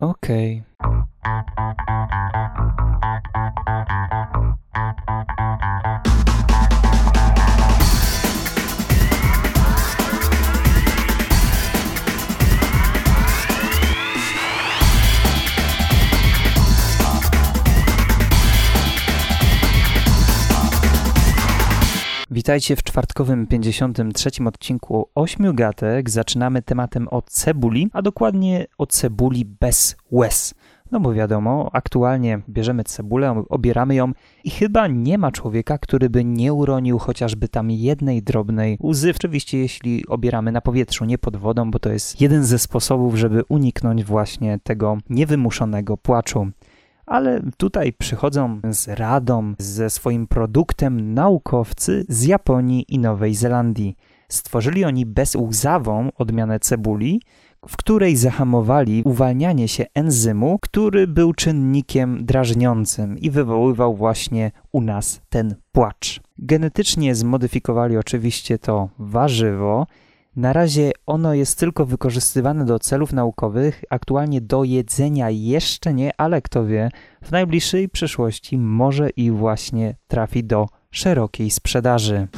okay. Witajcie w czwartkowym 53 odcinku Ośmiu Gatek. Zaczynamy tematem o cebuli, a dokładnie o cebuli bez łez. No bo wiadomo, aktualnie bierzemy cebulę, obieramy ją i chyba nie ma człowieka, który by nie uronił chociażby tam jednej drobnej łzy. Oczywiście jeśli obieramy na powietrzu, nie pod wodą, bo to jest jeden ze sposobów, żeby uniknąć właśnie tego niewymuszonego płaczu ale tutaj przychodzą z radą, ze swoim produktem naukowcy z Japonii i Nowej Zelandii. Stworzyli oni bezłzawą odmianę cebuli, w której zahamowali uwalnianie się enzymu, który był czynnikiem drażniącym i wywoływał właśnie u nas ten płacz. Genetycznie zmodyfikowali oczywiście to warzywo, na razie ono jest tylko wykorzystywane do celów naukowych, aktualnie do jedzenia jeszcze nie, ale kto wie, w najbliższej przyszłości może i właśnie trafi do szerokiej sprzedaży.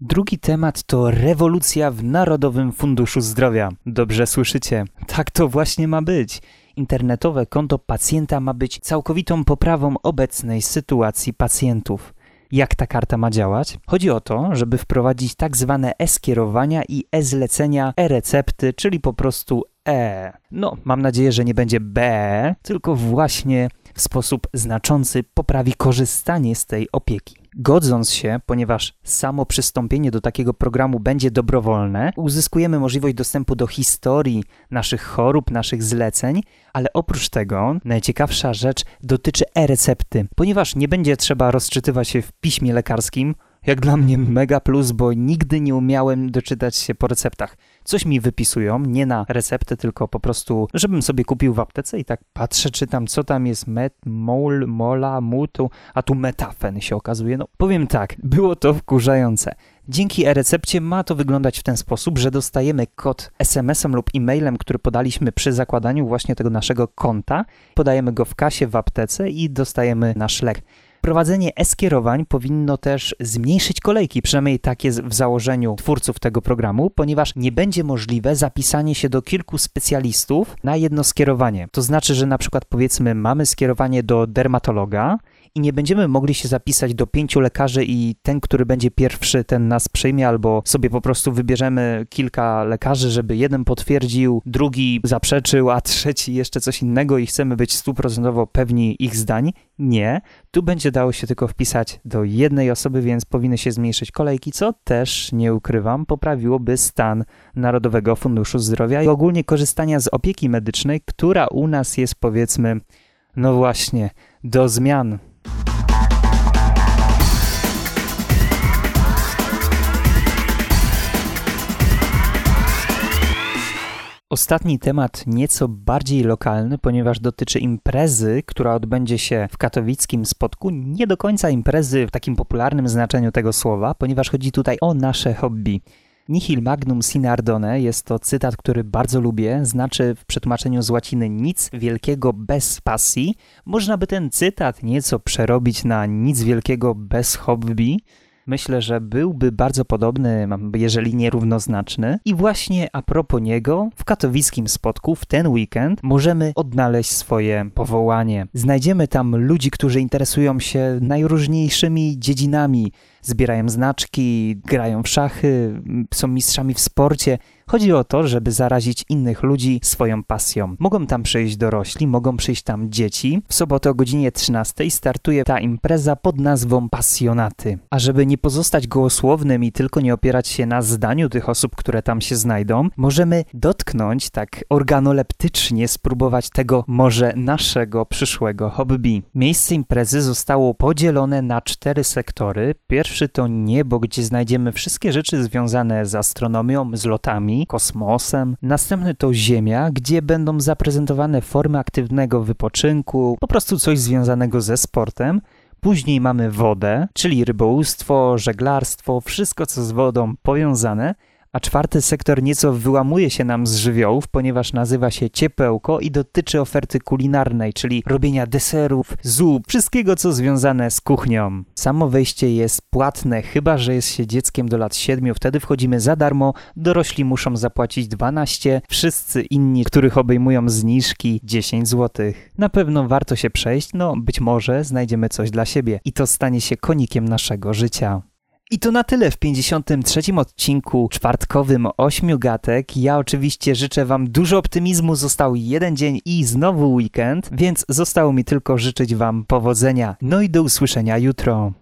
Drugi temat to rewolucja w Narodowym Funduszu Zdrowia. Dobrze słyszycie? Tak to właśnie ma być internetowe konto pacjenta ma być całkowitą poprawą obecnej sytuacji pacjentów. Jak ta karta ma działać? Chodzi o to, żeby wprowadzić tak zwane e-skierowania i e-zlecenia, e-recepty, czyli po prostu E. No, mam nadzieję, że nie będzie B, tylko właśnie w sposób znaczący poprawi korzystanie z tej opieki. Godząc się, ponieważ samo przystąpienie do takiego programu będzie dobrowolne, uzyskujemy możliwość dostępu do historii naszych chorób, naszych zleceń, ale oprócz tego najciekawsza rzecz dotyczy e-recepty, ponieważ nie będzie trzeba rozczytywać się w piśmie lekarskim, jak dla mnie mega plus, bo nigdy nie umiałem doczytać się po receptach. Coś mi wypisują, nie na receptę, tylko po prostu, żebym sobie kupił w aptece i tak patrzę, czytam, co tam jest met, mol, mola, mutu, a tu metafen się okazuje. No powiem tak, było to wkurzające. Dzięki e-recepcie ma to wyglądać w ten sposób, że dostajemy kod SMS-em lub e-mailem, który podaliśmy przy zakładaniu właśnie tego naszego konta, podajemy go w kasie w aptece i dostajemy nasz lek. Wprowadzenie e-skierowań powinno też zmniejszyć kolejki, przynajmniej tak jest w założeniu twórców tego programu, ponieważ nie będzie możliwe zapisanie się do kilku specjalistów na jedno skierowanie. To znaczy, że na przykład powiedzmy mamy skierowanie do dermatologa, i nie będziemy mogli się zapisać do pięciu lekarzy i ten, który będzie pierwszy, ten nas przyjmie, albo sobie po prostu wybierzemy kilka lekarzy, żeby jeden potwierdził, drugi zaprzeczył, a trzeci jeszcze coś innego i chcemy być stuprocentowo pewni ich zdań. Nie, tu będzie dało się tylko wpisać do jednej osoby, więc powinny się zmniejszyć kolejki, co też, nie ukrywam, poprawiłoby stan Narodowego Funduszu Zdrowia i ogólnie korzystania z opieki medycznej, która u nas jest powiedzmy, no właśnie, do zmian Ostatni temat nieco bardziej lokalny, ponieważ dotyczy imprezy, która odbędzie się w katowickim spotku. Nie do końca imprezy w takim popularnym znaczeniu tego słowa, ponieważ chodzi tutaj o nasze hobby. Nihil magnum sine ardone jest to cytat, który bardzo lubię, znaczy w przetłumaczeniu z łaciny nic wielkiego bez pasji. Można by ten cytat nieco przerobić na nic wielkiego bez hobby, myślę, że byłby bardzo podobny, jeżeli nie równoznaczny. I właśnie a propos niego, w katowickim spotku w ten weekend możemy odnaleźć swoje powołanie. Znajdziemy tam ludzi, którzy interesują się najróżniejszymi dziedzinami zbierają znaczki, grają w szachy, są mistrzami w sporcie. Chodzi o to, żeby zarazić innych ludzi swoją pasją. Mogą tam przyjść dorośli, mogą przyjść tam dzieci. W sobotę o godzinie 13 startuje ta impreza pod nazwą Pasjonaty. A żeby nie pozostać gołosłownym i tylko nie opierać się na zdaniu tych osób, które tam się znajdą, możemy dotknąć tak organoleptycznie, spróbować tego może naszego przyszłego hobby. Miejsce imprezy zostało podzielone na cztery sektory. Pierwszy Pierwszy to niebo, gdzie znajdziemy wszystkie rzeczy związane z astronomią, z lotami, kosmosem. Następny to Ziemia, gdzie będą zaprezentowane formy aktywnego wypoczynku, po prostu coś związanego ze sportem. Później mamy wodę, czyli rybołówstwo, żeglarstwo, wszystko co z wodą powiązane. A czwarty sektor nieco wyłamuje się nam z żywiołów, ponieważ nazywa się ciepełko i dotyczy oferty kulinarnej, czyli robienia deserów, zup, wszystkiego co związane z kuchnią. Samo wejście jest płatne, chyba że jest się dzieckiem do lat 7, wtedy wchodzimy za darmo, dorośli muszą zapłacić 12, wszyscy inni, których obejmują zniżki 10 zł. Na pewno warto się przejść, no być może znajdziemy coś dla siebie i to stanie się konikiem naszego życia. I to na tyle w 53. odcinku czwartkowym Ośmiu Gatek. Ja oczywiście życzę Wam dużo optymizmu. Został jeden dzień i znowu weekend, więc zostało mi tylko życzyć Wam powodzenia. No i do usłyszenia jutro.